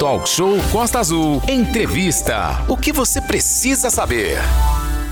Talk Show Costa Azul. Entrevista. O que você precisa saber?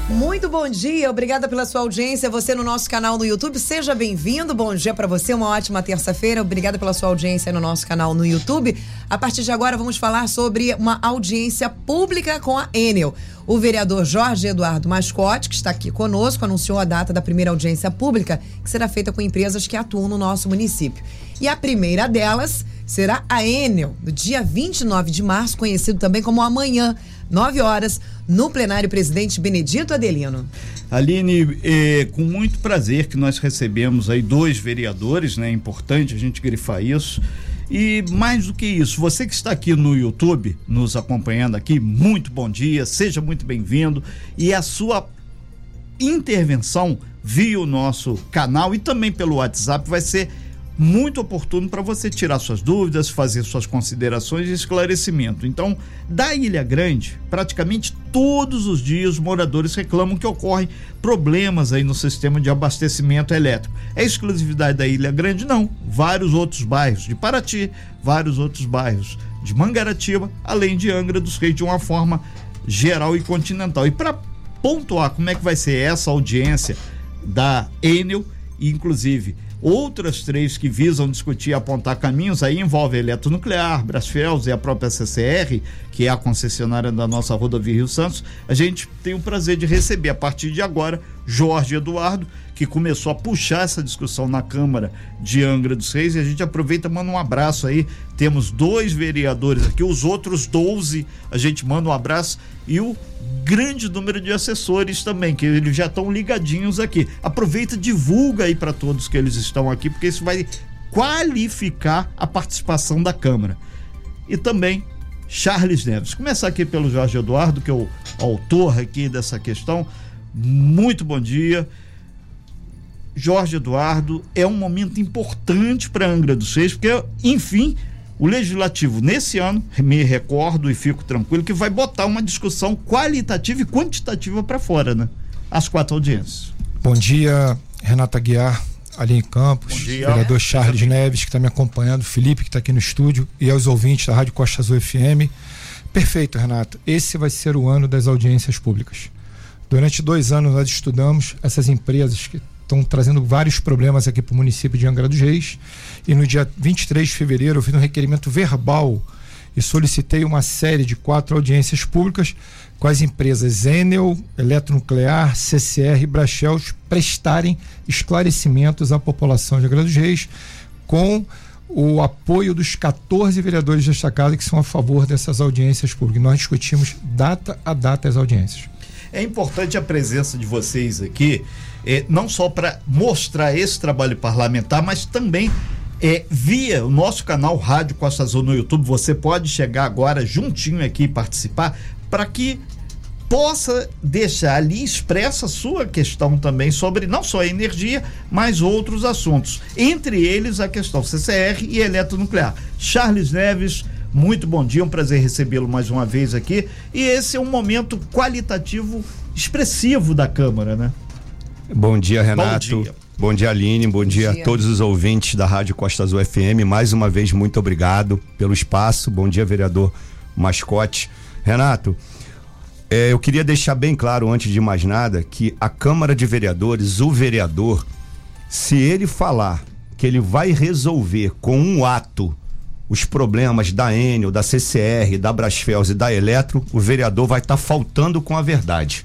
Muito bom dia, obrigada pela sua audiência. Você no nosso canal no YouTube, seja bem-vindo. Bom dia para você, uma ótima terça-feira. Obrigada pela sua audiência no nosso canal no YouTube. A partir de agora, vamos falar sobre uma audiência pública com a Enel. O vereador Jorge Eduardo Mascote, que está aqui conosco, anunciou a data da primeira audiência pública, que será feita com empresas que atuam no nosso município. E a primeira delas será a Enel, no dia 29 de março, conhecido também como amanhã, 9 horas, no plenário presidente Benedito Adelino. Aline, é, com muito prazer que nós recebemos aí dois vereadores, né? Importante a gente grifar isso. E mais do que isso, você que está aqui no YouTube, nos acompanhando aqui, muito bom dia, seja muito bem-vindo. E a sua intervenção via o nosso canal e também pelo WhatsApp vai ser muito oportuno para você tirar suas dúvidas, fazer suas considerações e esclarecimento. Então, da Ilha Grande, praticamente todos os dias moradores reclamam que ocorrem problemas aí no sistema de abastecimento elétrico. É exclusividade da Ilha Grande? Não. Vários outros bairros de Paraty, vários outros bairros de Mangaratiba, além de Angra dos Reis de uma forma geral e continental. E para pontuar como é que vai ser essa audiência da Enel, inclusive Outras três que visam discutir e apontar caminhos aí envolvem Eletronuclear, Brasfels e a própria CCR, que é a concessionária da nossa rodovia Rio Santos. A gente tem o prazer de receber a partir de agora Jorge Eduardo, que começou a puxar essa discussão na Câmara de Angra dos Reis e a gente aproveita manda um abraço aí. Temos dois vereadores aqui, os outros 12 a gente manda um abraço e o grande número de assessores também, que eles já estão ligadinhos aqui. Aproveita, divulga aí para todos que eles estão aqui, porque isso vai qualificar a participação da Câmara. E também Charles Neves. Começar aqui pelo Jorge Eduardo, que é o autor aqui dessa questão. Muito bom dia. Jorge Eduardo, é um momento importante para Angra dos Reis, porque, enfim, o legislativo, nesse ano, me recordo e fico tranquilo, que vai botar uma discussão qualitativa e quantitativa para fora, né? As quatro audiências. Bom dia, Renata Guiar, Aline Campos, vereador Charles Neves, que está me acompanhando, Felipe, que está aqui no estúdio, e aos ouvintes da Rádio Costa Azul FM. Perfeito, Renato. Esse vai ser o ano das audiências públicas. Durante dois anos nós estudamos essas empresas que estão trazendo vários problemas aqui para o município de Angra dos Reis. E no dia 23 de fevereiro eu fiz um requerimento verbal e solicitei uma série de quatro audiências públicas com as empresas Enel, Eletronuclear, CCR e Brachels prestarem esclarecimentos à população de Angra dos Reis com o apoio dos 14 vereadores destacados que são a favor dessas audiências públicas. Nós discutimos data a data as audiências. É importante a presença de vocês aqui, é, não só para mostrar esse trabalho parlamentar, mas também é, via o nosso canal Rádio Costa Azul no YouTube. Você pode chegar agora juntinho aqui e participar para que possa deixar ali expressa sua questão também sobre não só a energia, mas outros assuntos. Entre eles a questão CCR e eletronuclear. Charles Neves, muito bom dia, um prazer recebê-lo mais uma vez aqui. E esse é um momento qualitativo expressivo da Câmara, né? Bom dia, Renato. Bom dia. Bom dia, Aline. Bom, bom dia, dia, a todos os ouvintes da Rádio Costa Azul FM. Mais uma vez, muito obrigado pelo espaço. Bom dia, vereador Mascote. Renato, é, eu queria deixar bem claro, antes de mais nada, que a Câmara de Vereadores, o vereador, se ele falar que ele vai resolver com um ato os problemas da Enel, da CCR, da Brasfels e da Eletro, o vereador vai estar tá faltando com a verdade.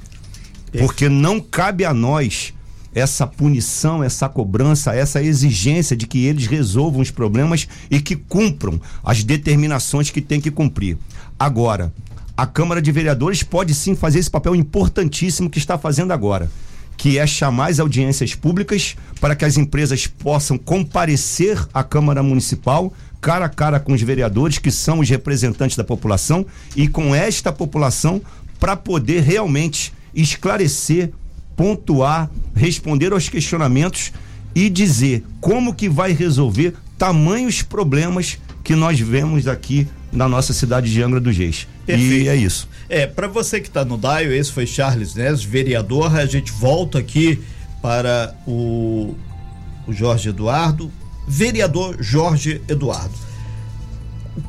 Porque não cabe a nós essa punição, essa cobrança, essa exigência de que eles resolvam os problemas e que cumpram as determinações que tem que cumprir. Agora, a Câmara de Vereadores pode sim fazer esse papel importantíssimo que está fazendo agora, que é chamar as audiências públicas para que as empresas possam comparecer à Câmara Municipal cara a cara com os vereadores, que são os representantes da população, e com esta população para poder realmente esclarecer, pontuar, responder aos questionamentos e dizer como que vai resolver tamanhos problemas que nós vemos aqui na nossa cidade de Angra dos Reis. Perfeito. E é isso. É, para você que está no Daio, esse foi Charles Neves, vereador. A gente volta aqui para o, o Jorge Eduardo. Vereador Jorge Eduardo.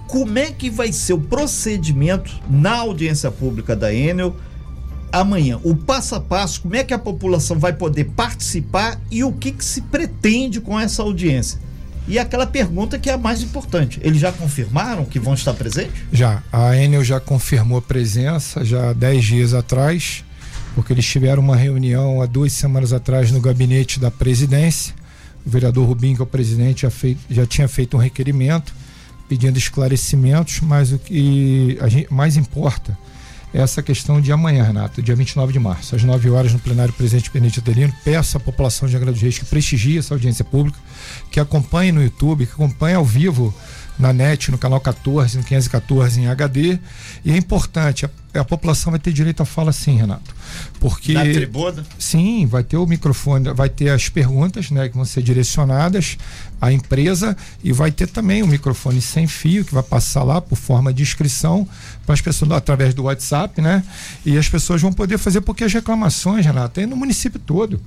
como é que vai ser o procedimento na audiência pública da Enel amanhã? O passo a passo, como é que a população vai poder participar e o que, que se pretende com essa audiência? E aquela pergunta que é a mais importante: eles já confirmaram que vão estar presentes? Já. A Enel já confirmou a presença já há 10 dias atrás, porque eles tiveram uma reunião há duas semanas atrás no gabinete da presidência. O vereador Rubim, que é o presidente, já, fei, já tinha feito um requerimento pedindo esclarecimentos, mas o que a gente, mais importa essa questão de amanhã, Renato, dia 29 de março, às 9 horas, no plenário presidente Benedito Adelino. Peço à população de Angra dos Reis que prestigie essa audiência pública, que acompanhe no YouTube, que acompanhe ao vivo na net, no canal 14, no 514 em HD. E é importante, a, a população vai ter direito à fala sim, Renato. Porque. Na tribuna? Sim, vai ter o microfone, vai ter as perguntas, né, que vão ser direcionadas à empresa e vai ter também o microfone sem fio, que vai passar lá por forma de inscrição para as pessoas através do WhatsApp, né? E as pessoas vão poder fazer, porque as reclamações, Renato, é no município todo.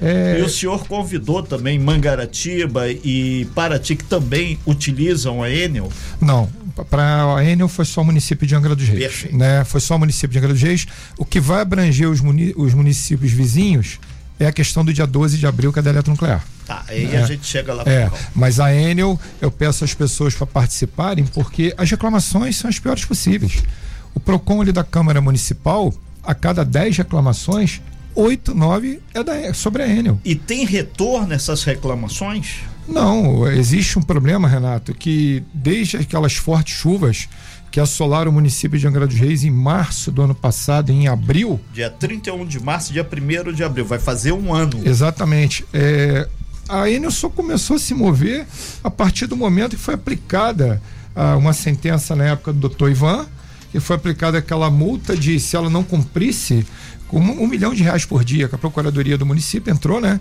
É... E o senhor convidou também Mangaratiba e Paraty, que também utilizam a Enel? Não, para a Enel foi só o município de Angra dos Reis. Perfeito. Né? Foi só o município de Angra dos Reis. O que vai abranger os, muni os municípios vizinhos é a questão do dia 12 de abril, que é da eletronuclear. Tá, aí é, a gente chega lá. É, mas a Enel, eu peço às pessoas para participarem, porque as reclamações são as piores possíveis. O PROCON ali da Câmara Municipal, a cada 10 reclamações, 8, 9 é, da, é sobre a Enel. E tem retorno essas reclamações? Não, existe um problema, Renato, que desde aquelas fortes chuvas que assolaram o município de Angra dos Reis em março do ano passado, em abril. Dia 31 de março, dia 1 de abril, vai fazer um ano. Exatamente. É, a Enel só começou a se mover a partir do momento que foi aplicada ah, uma sentença na época do doutor Ivan, que foi aplicada aquela multa de se ela não cumprisse um, um, milhão de reais por dia, que a Procuradoria do município entrou, né?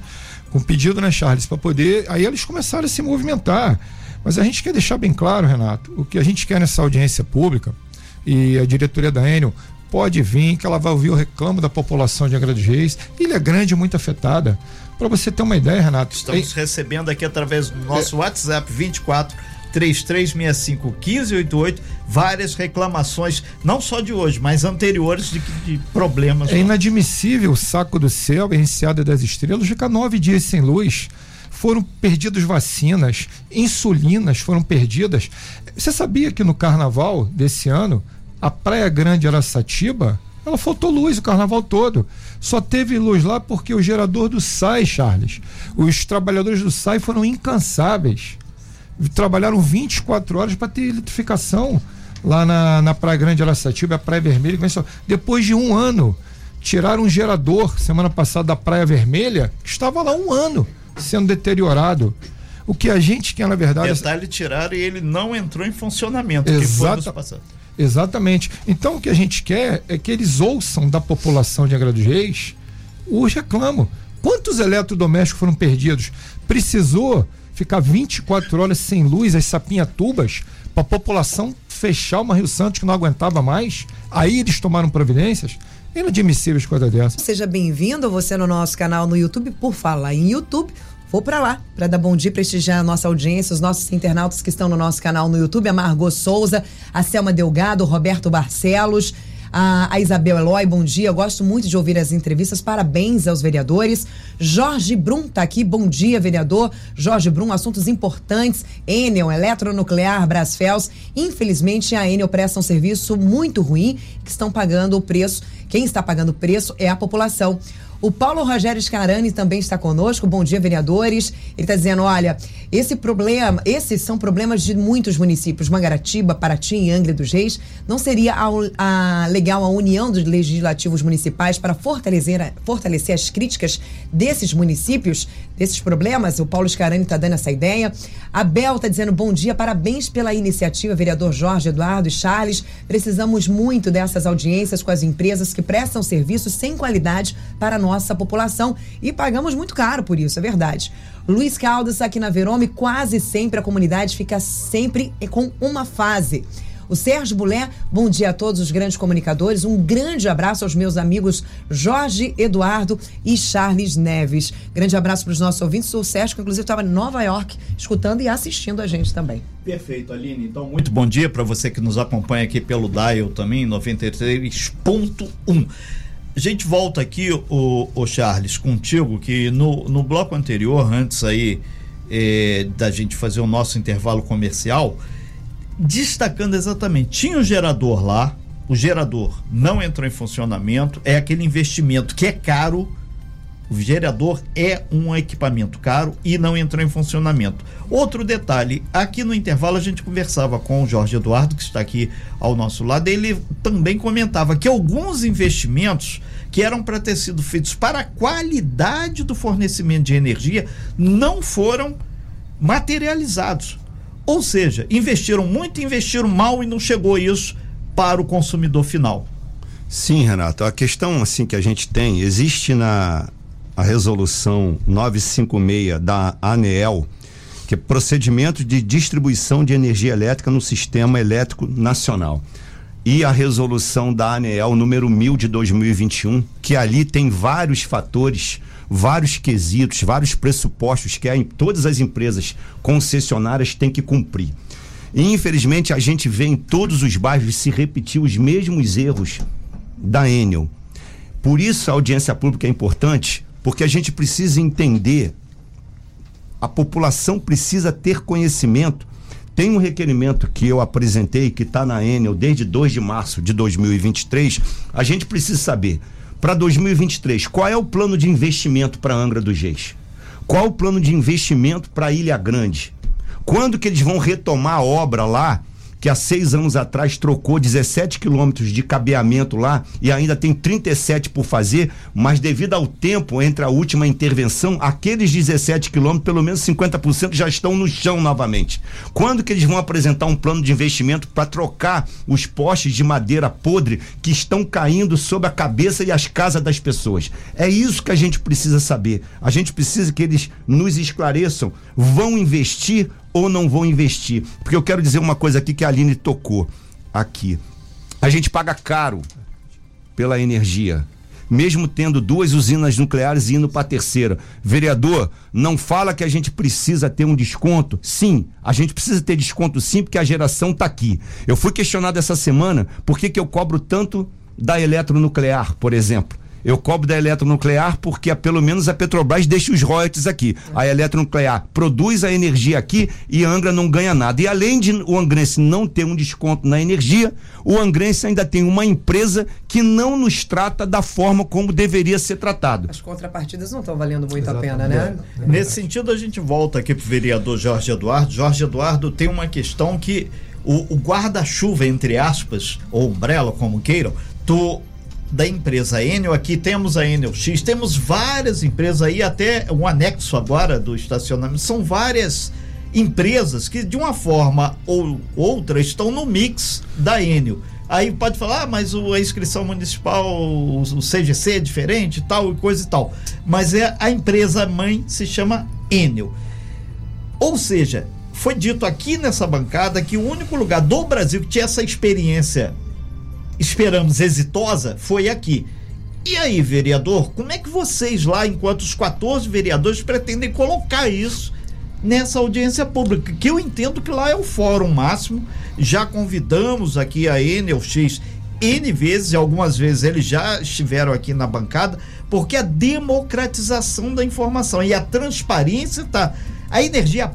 Com pedido, né, Charles, para poder. Aí eles começaram a se movimentar. Mas a gente quer deixar bem claro, Renato, o que a gente quer nessa audiência pública, e a diretoria da Enel pode vir, que ela vai ouvir o reclamo da população de Angra dos Reis. Ilha Grande muito afetada. Para você ter uma ideia, Renato. Estamos recebendo aqui através do nosso é, WhatsApp 24 3365 1588, várias reclamações, não só de hoje, mas anteriores de, de problemas. É inadmissível o saco do céu, a enseada das estrelas, ficar nove dias sem luz. Foram perdidas vacinas, insulinas foram perdidas. Você sabia que no carnaval desse ano, a Praia Grande Araçatiba, ela faltou luz o carnaval todo. Só teve luz lá porque o gerador do SAI, Charles, os trabalhadores do SAI foram incansáveis trabalharam 24 horas para ter eletrificação lá na, na Praia Grande Araçatiba, a Praia Vermelha. Depois de um ano, tiraram um gerador semana passada da Praia Vermelha, que estava lá um ano sendo deteriorado. O que a gente quer, na verdade. Detalhe, tiraram e ele não entrou em funcionamento. Exata... Exatamente. Então, o que a gente quer é que eles ouçam da população de Angra dos Reis o reclamo. Quantos eletrodomésticos foram perdidos? Precisou ficar 24 horas sem luz, as sapinhatubas, para a população fechar uma Rio Santos que não aguentava mais. Aí eles tomaram providências. Inadmissíveis coisa dessa. Seja bem-vindo você no nosso canal no YouTube. Por falar em YouTube, vou para lá para dar bom dia, prestigiar a nossa audiência, os nossos internautas que estão no nosso canal no YouTube, a Margot Souza, a Selma Delgado, o Roberto Barcelos. A, a Isabel Eloy, bom dia. Eu gosto muito de ouvir as entrevistas. Parabéns aos vereadores. Jorge Brum tá aqui. Bom dia, vereador. Jorge Brum, assuntos importantes. Enel, eletronuclear, Brasfels. Infelizmente, a Enel presta um serviço muito ruim que estão pagando o preço. Quem está pagando o preço é a população. O Paulo Rogério Scarani também está conosco. Bom dia, vereadores. Ele está dizendo: olha, esse problema, esses são problemas de muitos municípios, Mangaratiba, Paraty e Angra dos Reis. Não seria a, a, legal a união dos legislativos municipais para fortalecer, fortalecer as críticas desses municípios, desses problemas? O Paulo Scarani está dando essa ideia. A Bel está dizendo: bom dia, parabéns pela iniciativa, vereador Jorge, Eduardo e Charles. Precisamos muito dessas audiências com as empresas que prestam serviços sem qualidade para nós nossa população e pagamos muito caro por isso, é verdade. Luiz Caldas, aqui na Verome, quase sempre a comunidade fica sempre com uma fase. O Sérgio Bulé, bom dia a todos os grandes comunicadores. Um grande abraço aos meus amigos Jorge Eduardo e Charles Neves. Grande abraço para os nossos ouvintes. O Sérgio, que inclusive estava em Nova York, escutando e assistindo a gente também. Perfeito, Aline. Então, muito bom dia para você que nos acompanha aqui pelo Dial também, 93.1. A gente volta aqui, o, o Charles, contigo, que no, no bloco anterior, antes aí é, da gente fazer o nosso intervalo comercial, destacando exatamente, tinha um gerador lá, o gerador não entrou em funcionamento, é aquele investimento que é caro, o gerador é um equipamento caro e não entrou em funcionamento. Outro detalhe, aqui no intervalo a gente conversava com o Jorge Eduardo, que está aqui ao nosso lado, ele também comentava que alguns investimentos que eram para ter sido feitos para a qualidade do fornecimento de energia não foram materializados. Ou seja, investiram muito, investiram mal e não chegou isso para o consumidor final. Sim, Renato. A questão assim que a gente tem, existe na a resolução 956 da ANEEL, que é procedimento de distribuição de energia elétrica no sistema elétrico nacional. E a resolução da ANEEL número 1000 de 2021, que ali tem vários fatores, vários quesitos, vários pressupostos que todas as empresas concessionárias têm que cumprir. E infelizmente a gente vê em todos os bairros se repetir os mesmos erros da Enel. Por isso a audiência pública é importante, porque a gente precisa entender, a população precisa ter conhecimento. Tem um requerimento que eu apresentei, que está na Enel desde 2 de março de 2023. A gente precisa saber, para 2023, qual é o plano de investimento para Angra dos Reis? Qual o plano de investimento para Ilha Grande? Quando que eles vão retomar a obra lá que há seis anos atrás trocou 17 quilômetros de cabeamento lá e ainda tem 37 por fazer, mas devido ao tempo entre a última intervenção, aqueles 17 quilômetros, pelo menos 50% já estão no chão novamente. Quando que eles vão apresentar um plano de investimento para trocar os postes de madeira podre que estão caindo sobre a cabeça e as casas das pessoas? É isso que a gente precisa saber. A gente precisa que eles nos esclareçam. Vão investir ou não vão investir. Porque eu quero dizer uma coisa aqui que a Aline tocou aqui. A gente paga caro pela energia. Mesmo tendo duas usinas nucleares e indo para a terceira. Vereador, não fala que a gente precisa ter um desconto. Sim, a gente precisa ter desconto sim, porque a geração está aqui. Eu fui questionado essa semana por que, que eu cobro tanto da eletronuclear, por exemplo. Eu cobro da eletronuclear porque a, pelo menos a Petrobras deixa os royalties aqui. A eletronuclear produz a energia aqui e a Angra não ganha nada. E além de o angrense não ter um desconto na energia, o angrense ainda tem uma empresa que não nos trata da forma como deveria ser tratado. As contrapartidas não estão valendo muito Exatamente. a pena, né? É. Nesse sentido, a gente volta aqui para o vereador Jorge Eduardo. Jorge Eduardo tem uma questão que o, o guarda-chuva, entre aspas, ou umbrella, como queiram, tu da empresa Enel, aqui temos a Enel X, temos várias empresas aí, até um anexo agora do estacionamento, são várias empresas que de uma forma ou outra estão no mix da Enel. Aí pode falar, ah, mas a inscrição municipal, o CGC é diferente, tal e coisa e tal. Mas é a empresa mãe se chama Enel. Ou seja, foi dito aqui nessa bancada que o único lugar do Brasil que tinha essa experiência esperamos exitosa foi aqui. E aí, vereador, como é que vocês lá, enquanto os 14 vereadores, pretendem colocar isso nessa audiência pública? Que eu entendo que lá é o fórum máximo. Já convidamos aqui a Enelx N vezes, e algumas vezes eles já estiveram aqui na bancada, porque a democratização da informação e a transparência tá. A energia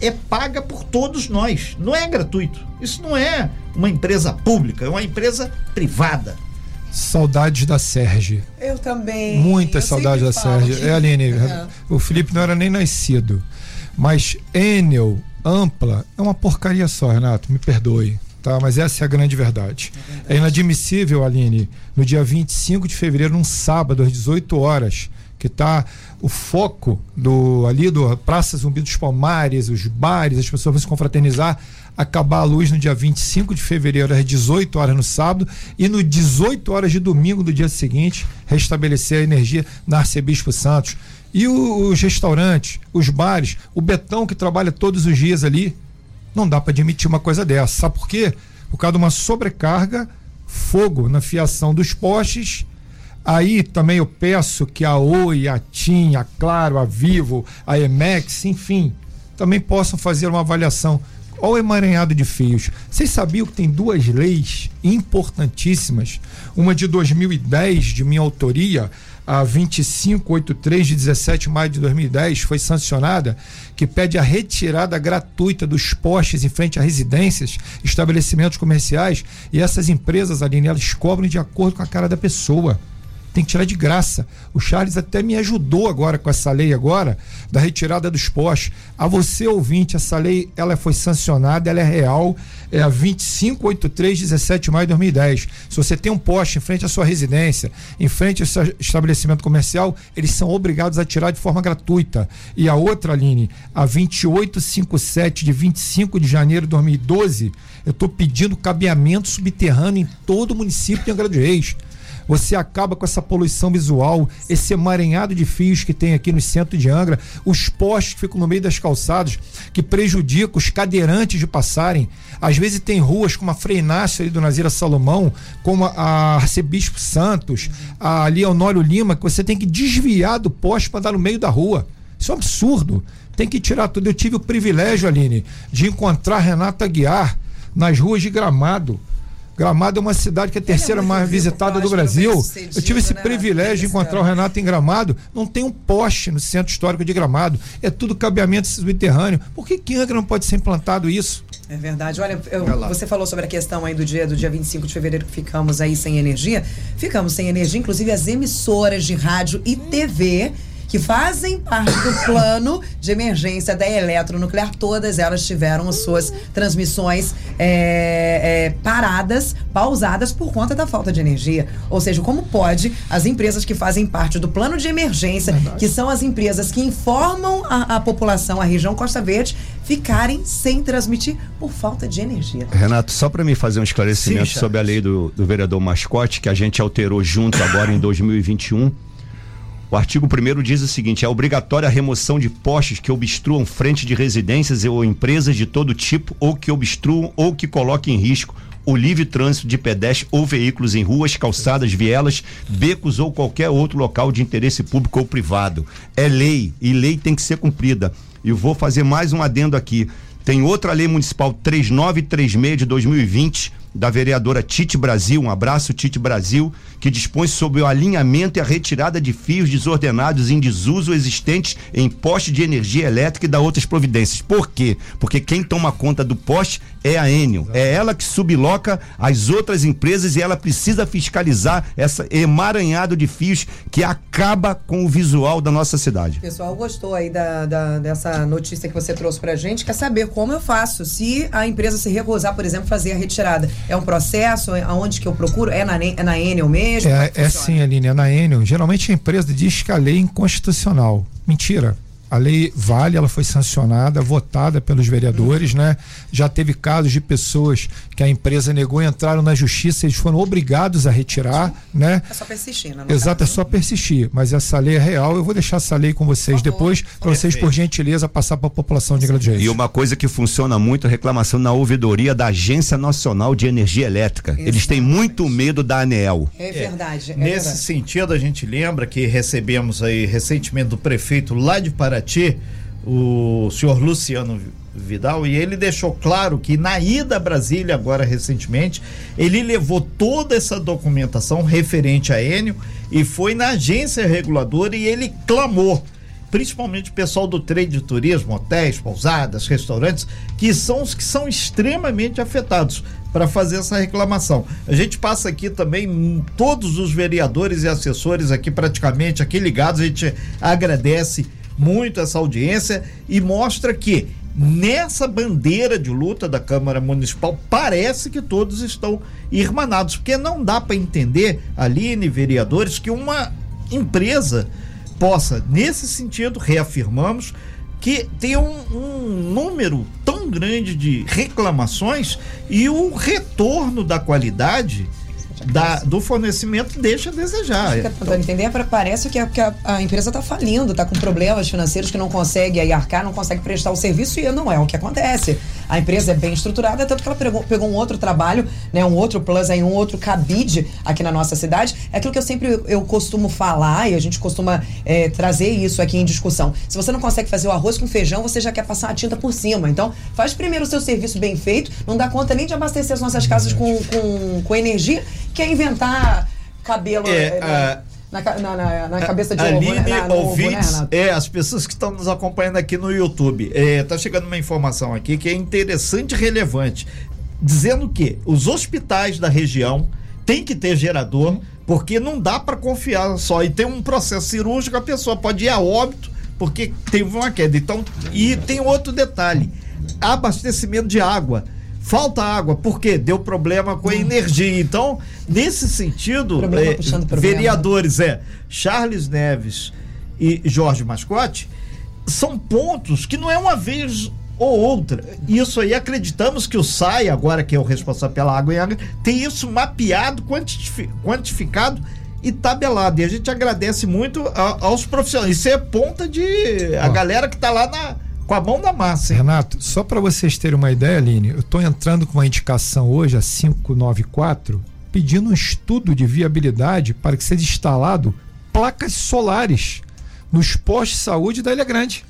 é paga por todos nós, não é gratuito. Isso não é uma empresa pública, é uma empresa privada. Saudades da Sérgio. Eu também. Muitas saudades da Sérgio. É, Aline, uhum. o Felipe não era nem nascido. Mas Enel, Ampla, é uma porcaria só, Renato, me perdoe. Tá, mas essa é a grande verdade. É, verdade. é inadmissível, Aline, no dia 25 de fevereiro, num sábado, às 18 horas, que está o foco do ali do Praça Zumbi dos Palmares, os bares, as pessoas vão se confraternizar, acabar a luz no dia 25 de fevereiro às 18 horas no sábado e no 18 horas de domingo do dia seguinte restabelecer a energia na Arcebispo Santos. E o, os restaurantes, os bares, o Betão que trabalha todos os dias ali, não dá para admitir uma coisa dessa. Sabe por quê? por causa de uma sobrecarga, fogo na fiação dos postes. Aí também eu peço que a Oi, a TIM, a Claro, a Vivo, a Emex, enfim, também possam fazer uma avaliação. Olha o emaranhado de fios. Vocês sabiam que tem duas leis importantíssimas? Uma de 2010, de minha autoria, a 2583 de 17 de maio de 2010 foi sancionada, que pede a retirada gratuita dos postes em frente a residências, estabelecimentos comerciais, e essas empresas, Aline, elas cobram de acordo com a cara da pessoa tem que tirar de graça. O Charles até me ajudou agora com essa lei agora da retirada dos postes. A você ouvinte, essa lei ela foi sancionada, ela é real, é a 2583 17 de maio de 2010. Se você tem um poste em frente à sua residência, em frente ao seu estabelecimento comercial, eles são obrigados a tirar de forma gratuita. E a outra, Aline, a 2857 de 25 de janeiro de 2012, eu estou pedindo cabeamento subterrâneo em todo o município de Angra dos Reis você acaba com essa poluição visual, esse emaranhado de fios que tem aqui no centro de Angra, os postes que ficam no meio das calçadas, que prejudicam os cadeirantes de passarem. Às vezes tem ruas como a Freinácio ali do Nazira Salomão, como a Arcebispo Santos, a Leonório Lima, que você tem que desviar do poste para dar no meio da rua. Isso é um absurdo. Tem que tirar tudo. Eu tive o privilégio, Aline, de encontrar Renata Guiar nas ruas de Gramado Gramado é uma cidade que é a é terceira é mais visitada do Brasil. Eu tive esse né? privilégio de encontrar o Renato em Gramado. Não tem um poste no centro histórico de Gramado. É tudo cabeamento subterrâneo. Por que que Angra não pode ser implantado isso? É verdade. Olha, eu, você falou sobre a questão aí do dia do dia 25 de fevereiro que ficamos aí sem energia. Ficamos sem energia, inclusive as emissoras de rádio e TV que fazem parte do plano de emergência da eletronuclear. Todas elas tiveram as suas transmissões é, é, paradas, pausadas por conta da falta de energia. Ou seja, como pode as empresas que fazem parte do plano de emergência, Verdade. que são as empresas que informam a, a população, a região Costa Verde, ficarem sem transmitir por falta de energia. Renato, só para me fazer um esclarecimento Sim, sobre a lei do, do vereador Mascote, que a gente alterou junto agora em 2021 o artigo 1 diz o seguinte: é obrigatória a remoção de postes que obstruam frente de residências ou empresas de todo tipo, ou que obstruam ou que coloquem em risco o livre trânsito de pedestres ou veículos em ruas, calçadas, vielas, becos ou qualquer outro local de interesse público ou privado. É lei e lei tem que ser cumprida. E vou fazer mais um adendo aqui. Tem outra lei municipal 3936 de 2020 da vereadora Tite Brasil, um abraço Tite Brasil, que dispõe sobre o alinhamento e a retirada de fios desordenados em desuso existentes em poste de energia elétrica e da outras providências. Por quê? Porque quem toma conta do poste é a Enel. É ela que subloca as outras empresas e ela precisa fiscalizar essa emaranhado de fios que acaba com o visual da nossa cidade. O pessoal gostou aí da, da, dessa notícia que você trouxe pra gente. Quer saber como eu faço se a empresa se recusar, por exemplo, fazer a retirada? É um processo? Aonde que eu procuro? É na, é na Enel mesmo? É, é, é sim, Aline, é na Enel. Geralmente a empresa diz que a lei é inconstitucional. Mentira a lei vale, ela foi sancionada, votada pelos vereadores, uhum. né? Já teve casos de pessoas que a empresa negou e entraram na justiça, eles foram obrigados a retirar, né? É só persistir, né? Exato, é só persistir. Mas essa lei é real. Eu vou deixar essa lei com vocês depois, para vocês, por gentileza, passar para a população de Gradiente. E uma coisa que funciona muito, a reclamação na ouvidoria da Agência Nacional de Energia Elétrica. Exatamente. Eles têm muito medo da ANEEL. É verdade. É Nesse verdade. sentido, a gente lembra que recebemos aí recentemente do prefeito lá de Paraty Paraty, o senhor Luciano Vidal, e ele deixou claro que na ida a Brasília, agora recentemente, ele levou toda essa documentação referente a Enio e foi na agência reguladora e ele clamou principalmente o pessoal do trade de turismo, hotéis, pousadas, restaurantes, que são os que são extremamente afetados para fazer essa reclamação. A gente passa aqui também todos os vereadores e assessores aqui praticamente aqui ligados, a gente agradece muito essa audiência e mostra que nessa bandeira de luta da Câmara Municipal parece que todos estão irmanados, porque não dá para entender, Aline, vereadores, que uma empresa possa, nesse sentido, reafirmamos, que tem um, um, número tão grande de reclamações e o retorno da qualidade da, do fornecimento deixa a desejar. Fica tentando entender, parece que, a, que a, a empresa está falindo, está com problemas financeiros que não consegue aí arcar, não consegue prestar o serviço e não é o que acontece. A empresa é bem estruturada, tanto que ela pegou, pegou um outro trabalho, né, um outro plus aí, um outro cabide aqui na nossa cidade. É aquilo que eu sempre eu costumo falar e a gente costuma é, trazer isso aqui em discussão. Se você não consegue fazer o arroz com feijão, você já quer passar a tinta por cima. Então, faz primeiro o seu serviço bem feito, não dá conta nem de abastecer as nossas casas com, com, com energia, quer inventar cabelo. É, né? Na, na, na, na, cabeça de Aline, ovo, né? ouvintes, ovo, né, é, as pessoas que estão nos acompanhando aqui no YouTube. É, tá chegando uma informação aqui que é interessante e relevante. Dizendo que os hospitais da região têm que ter gerador, porque não dá para confiar só. E tem um processo cirúrgico, a pessoa pode ir a óbito porque teve uma queda. Então, e tem outro detalhe: abastecimento de água falta água, porque deu problema com a energia. Então, nesse sentido, é, vereadores, é, Charles Neves e Jorge Mascote, são pontos que não é uma vez ou outra. Isso aí acreditamos que o SAI, agora que é o responsável pela água e água, tem isso mapeado, quantificado e tabelado. E a gente agradece muito a, aos profissionais. Isso é ponta de a galera que está lá na com a mão na massa. Hein? Renato, só para vocês terem uma ideia, Aline, eu estou entrando com uma indicação hoje, a 594, pedindo um estudo de viabilidade para que seja instalado placas solares nos postos de saúde da Ilha Grande.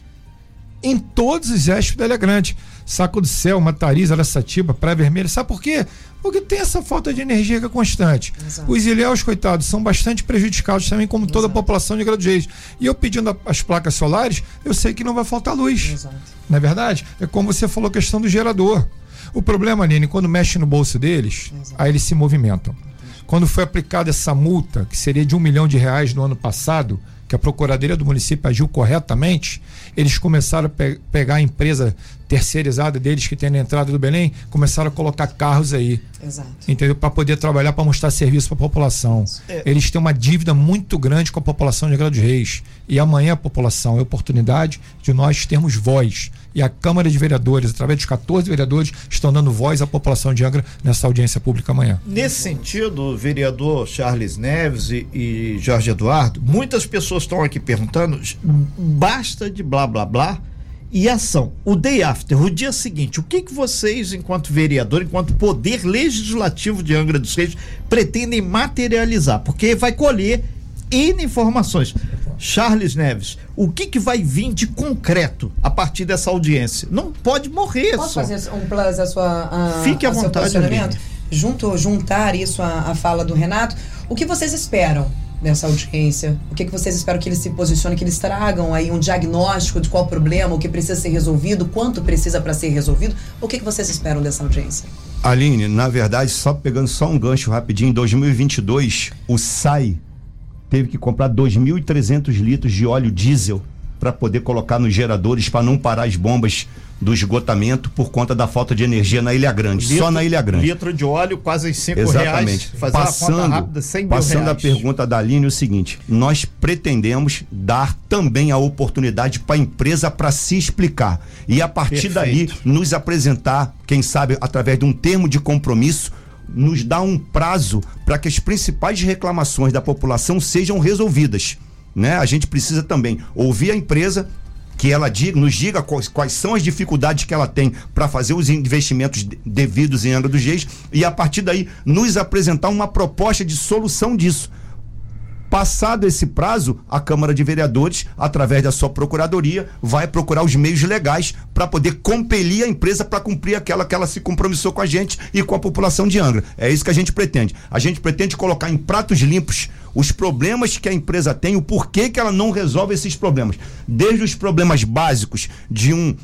Em todos os gestos da Ilha Grande. Saco do Céu, Matariz, Araçatiba, Praia Vermelha. Sabe por quê? Porque tem essa falta de energia que é constante. Exato. Os ilhéus, coitados, são bastante prejudicados também, como toda Exato. a população de Graduês. E eu pedindo as placas solares, eu sei que não vai faltar luz. Exato. Não é verdade? É como você falou, a questão do gerador. O problema, Aline, quando mexe no bolso deles, aí eles se movimentam. Quando foi aplicada essa multa, que seria de um milhão de reais no ano passado, que a Procuradoria do município agiu corretamente, eles começaram a pe pegar a empresa terceirizada deles que tem na entrada do Belém, começaram a colocar carros aí. Exato. Entendeu? Para poder trabalhar, para mostrar serviço para a população. É. Eles têm uma dívida muito grande com a população de Angra dos Reis. E amanhã a população é oportunidade de nós termos voz. E a Câmara de Vereadores, através dos 14 vereadores, estão dando voz à população de Angra nessa audiência pública amanhã. Nesse sentido, vereador Charles Neves e, e Jorge Eduardo, muitas pessoas estão aqui perguntando: basta de blá blá blá e ação. O day after, o dia seguinte, o que, que vocês, enquanto vereador, enquanto poder legislativo de Angra dos Reis, pretendem materializar? Porque vai colher N informações. Charles Neves, o que, que vai vir de concreto a partir dessa audiência? Não pode morrer Posso só. fazer um plus a sua a, Fique à vontade. Junto, juntar isso à, à fala do Renato, o que vocês esperam nessa audiência? O que, que vocês esperam que eles se posicionem, que eles tragam aí um diagnóstico de qual problema, o que precisa ser resolvido, quanto precisa para ser resolvido? O que, que vocês esperam dessa audiência? Aline, na verdade, só pegando só um gancho rapidinho, em 2022, o SAI teve que comprar 2.300 litros de óleo diesel para poder colocar nos geradores para não parar as bombas do esgotamento por conta da falta de energia na Ilha Grande, litro, só na Ilha Grande. Litro de óleo quase 5 Exatamente. reais. passando, rápida, 100 passando reais. a pergunta da Aline, é o seguinte, nós pretendemos dar também a oportunidade para a empresa para se explicar e a partir Perfeito. daí nos apresentar, quem sabe através de um termo de compromisso, nos dá um prazo para que as principais reclamações da população sejam resolvidas. Né? A gente precisa também ouvir a empresa, que ela diga, nos diga quais, quais, são as dificuldades que ela tem para fazer os investimentos devidos em Angra dos Reis e a partir daí nos apresentar uma proposta de solução disso. Passado esse prazo, a Câmara de Vereadores, através da sua procuradoria, vai procurar os meios legais para poder compelir a empresa para cumprir aquela que ela se compromissou com a gente e com a população de Angra. É isso que a gente pretende. A gente pretende colocar em pratos limpos os problemas que a empresa tem, o porquê que ela não resolve esses problemas. Desde os problemas básicos de um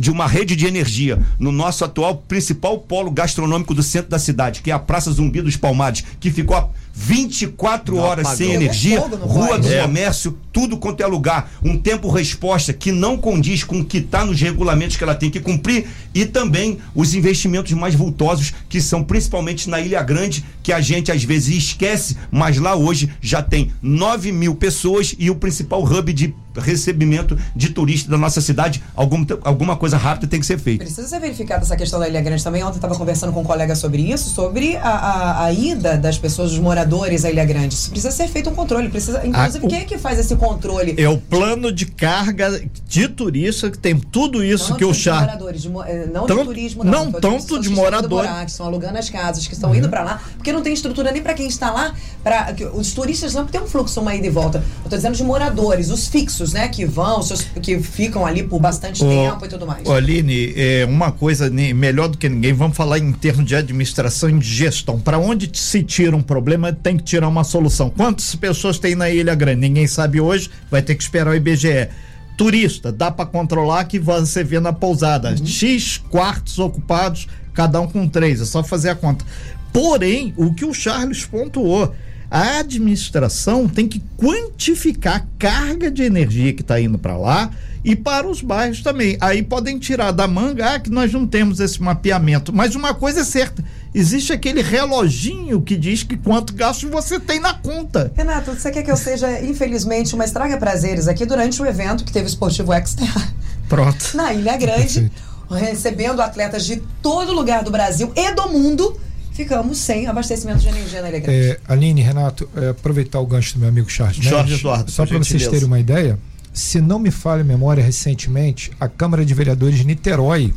de uma rede de energia no nosso atual principal polo gastronômico do centro da cidade, que é a Praça Zumbi dos Palmares, que ficou 24 não horas sem energia, rua do é. comércio, tudo quanto é lugar. Um tempo-resposta que não condiz com o que está nos regulamentos que ela tem que cumprir e também os investimentos mais vultosos, que são principalmente na Ilha Grande, que a gente às vezes esquece, mas lá hoje já tem 9 mil pessoas e o principal hub de recebimento de turistas da nossa cidade, algum, alguma coisa rápida tem que ser feita. Precisa ser verificada essa questão da Ilha Grande também. Ontem estava conversando com um colega sobre isso, sobre a, a, a, ida das pessoas, dos moradores à Ilha Grande. Isso precisa ser feito um controle. Precisa, inclusive, a, quem é que faz esse controle? É o plano de carga de turista que tem tudo isso não que o. Moradores, de, eh, não Tão, de turismo, não. Não tanto de moradores. que estão alugando as casas, que estão uhum. indo para lá, porque não tem estrutura nem para quem está lá. Pra, os turistas não tem um fluxo, uma ida e volta. Eu estou dizendo de moradores, os fixos, né? Que vão, que ficam ali por bastante tempo e tudo mais. Aline, é uma coisa melhor do que ninguém, vamos falar em termos de administração e de gestão. Para onde se tira um problema, tem que tirar uma solução. Quantas pessoas tem na Ilha Grande? Ninguém sabe hoje, vai ter que esperar o IBGE turista, dá para controlar que você vê na pousada. Uhum. X quartos ocupados, cada um com três, é só fazer a conta. Porém, o que o Charles pontuou, a administração tem que quantificar a carga de energia que está indo para lá e para os bairros também. Aí podem tirar da manga ah, que nós não temos esse mapeamento. Mas uma coisa é certa: existe aquele reloginho que diz que quanto gasto você tem na conta. Renato, você quer que eu seja, infelizmente, uma estraga prazeres aqui durante o evento que teve o Esportivo Exterra? Pronto. Na Ilha Grande, recebendo atletas de todo lugar do Brasil e do mundo ficamos sem abastecimento de energia na Ilha Grande. É, Aline, Renato, é, aproveitar o gancho do meu amigo Charles. Jorge? Eduardo. Só para vocês terem uma ideia, se não me falha a memória, recentemente, a Câmara de Vereadores de Niterói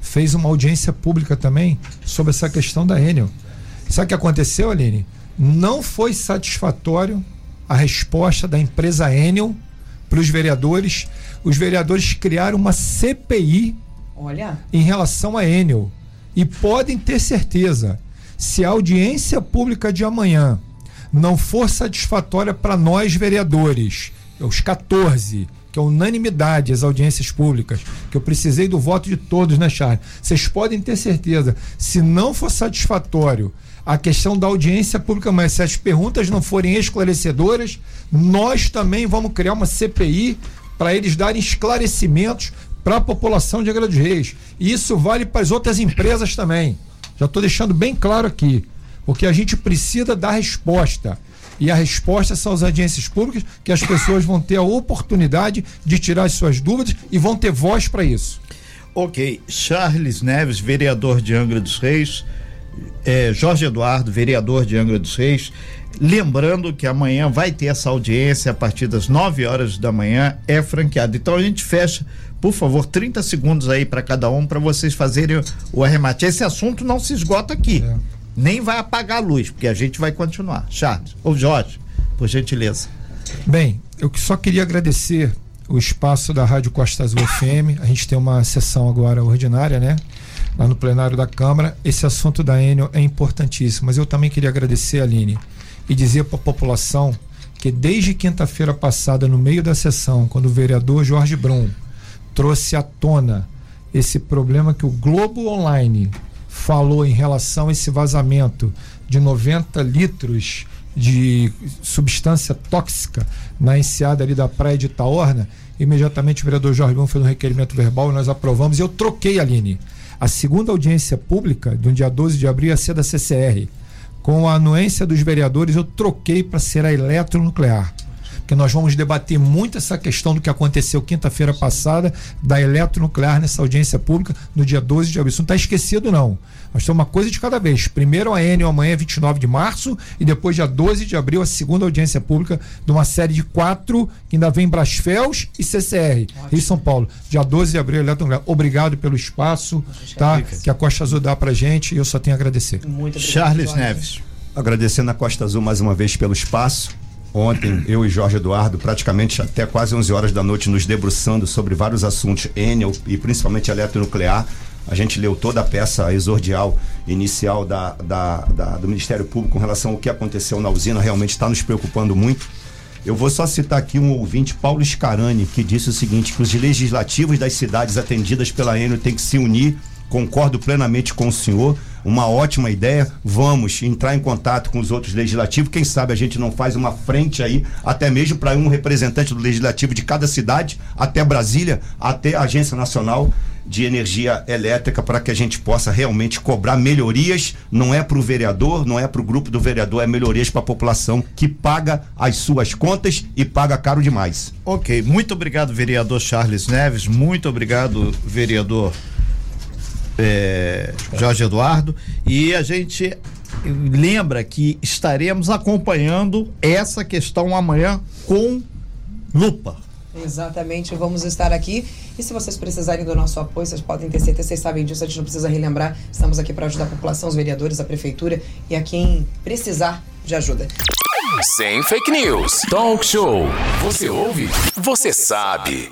fez uma audiência pública também sobre essa questão da Enel. Sabe o que aconteceu, Aline? Não foi satisfatório a resposta da empresa Enel para os vereadores. Os vereadores criaram uma CPI Olha. em relação a Enel. E podem ter certeza, se a audiência pública de amanhã não for satisfatória para nós vereadores, os 14, que é unanimidade as audiências públicas, que eu precisei do voto de todos, né, Charles? Vocês podem ter certeza, se não for satisfatório a questão da audiência pública, mas se as perguntas não forem esclarecedoras, nós também vamos criar uma CPI para eles darem esclarecimentos para a população de Angra dos Reis. E isso vale para as outras empresas também. Já estou deixando bem claro aqui. Porque a gente precisa dar resposta. E a resposta são as audiências públicas, que as pessoas vão ter a oportunidade de tirar as suas dúvidas e vão ter voz para isso. Ok. Charles Neves, vereador de Angra dos Reis. É, Jorge Eduardo, vereador de Angra dos Reis. Lembrando que amanhã vai ter essa audiência a partir das 9 horas da manhã, é franqueado. Então a gente fecha por favor, 30 segundos aí para cada um para vocês fazerem o arremate. Esse assunto não se esgota aqui. É. Nem vai apagar a luz, porque a gente vai continuar. Charles, ou Jorge, por gentileza. Bem, eu só queria agradecer o espaço da Rádio Costa Azul FM. A gente tem uma sessão agora ordinária, né? Lá no plenário da Câmara. Esse assunto da Enel é importantíssimo. Mas eu também queria agradecer, Aline, e dizer para a população que desde quinta-feira passada, no meio da sessão, quando o vereador Jorge Brum trouxe à tona esse problema que o Globo Online falou em relação a esse vazamento de 90 litros de substância tóxica na enseada ali da praia de Itaorna, imediatamente o vereador Jorge Bom fez um requerimento verbal e nós aprovamos e eu troquei, Aline. A segunda audiência pública, do dia 12 de abril, ia ser da CCR. Com a anuência dos vereadores, eu troquei para ser a eletronuclear que nós vamos debater muito essa questão do que aconteceu quinta-feira passada da eletronuclear nessa audiência pública no dia 12 de abril. Isso não está esquecido, não. Nós temos uma coisa de cada vez. Primeiro a Enel amanhã, 29 de março, e depois, dia 12 de abril, a segunda audiência pública de uma série de quatro, que ainda vem Brasfels e CCR, Rio São Paulo. Dia 12 de abril, eletronuclear. Obrigado pelo espaço tá? que a Costa Azul dá pra gente e eu só tenho a agradecer. Muito Charles Neves. Agradecendo a Costa Azul mais uma vez pelo espaço Ontem, eu e Jorge Eduardo, praticamente até quase 11 horas da noite, nos debruçando sobre vários assuntos, Enel e principalmente eletronuclear. A gente leu toda a peça exordial inicial da, da, da, do Ministério Público com relação ao que aconteceu na usina, realmente está nos preocupando muito. Eu vou só citar aqui um ouvinte, Paulo Scarani, que disse o seguinte: que os legislativos das cidades atendidas pela Enel têm que se unir. Concordo plenamente com o senhor uma ótima ideia. Vamos entrar em contato com os outros legislativos. Quem sabe a gente não faz uma frente aí, até mesmo para um representante do legislativo de cada cidade, até Brasília, até a Agência Nacional de energia elétrica para que a gente possa realmente cobrar melhorias. Não é para o vereador, não é para o grupo do vereador, é melhorias para a população que paga as suas contas e paga caro demais. Ok, muito obrigado, vereador Charles Neves. Muito obrigado, vereador é, Jorge Eduardo. E a gente lembra que estaremos acompanhando essa questão amanhã com lupa. Exatamente, vamos estar aqui. E se vocês precisarem do nosso apoio, vocês podem ter certeza, vocês sabem disso, a gente não precisa relembrar. Estamos aqui para ajudar a população, os vereadores, a prefeitura e a quem precisar de ajuda. Sem fake news. Talk show. Você ouve? Você sabe.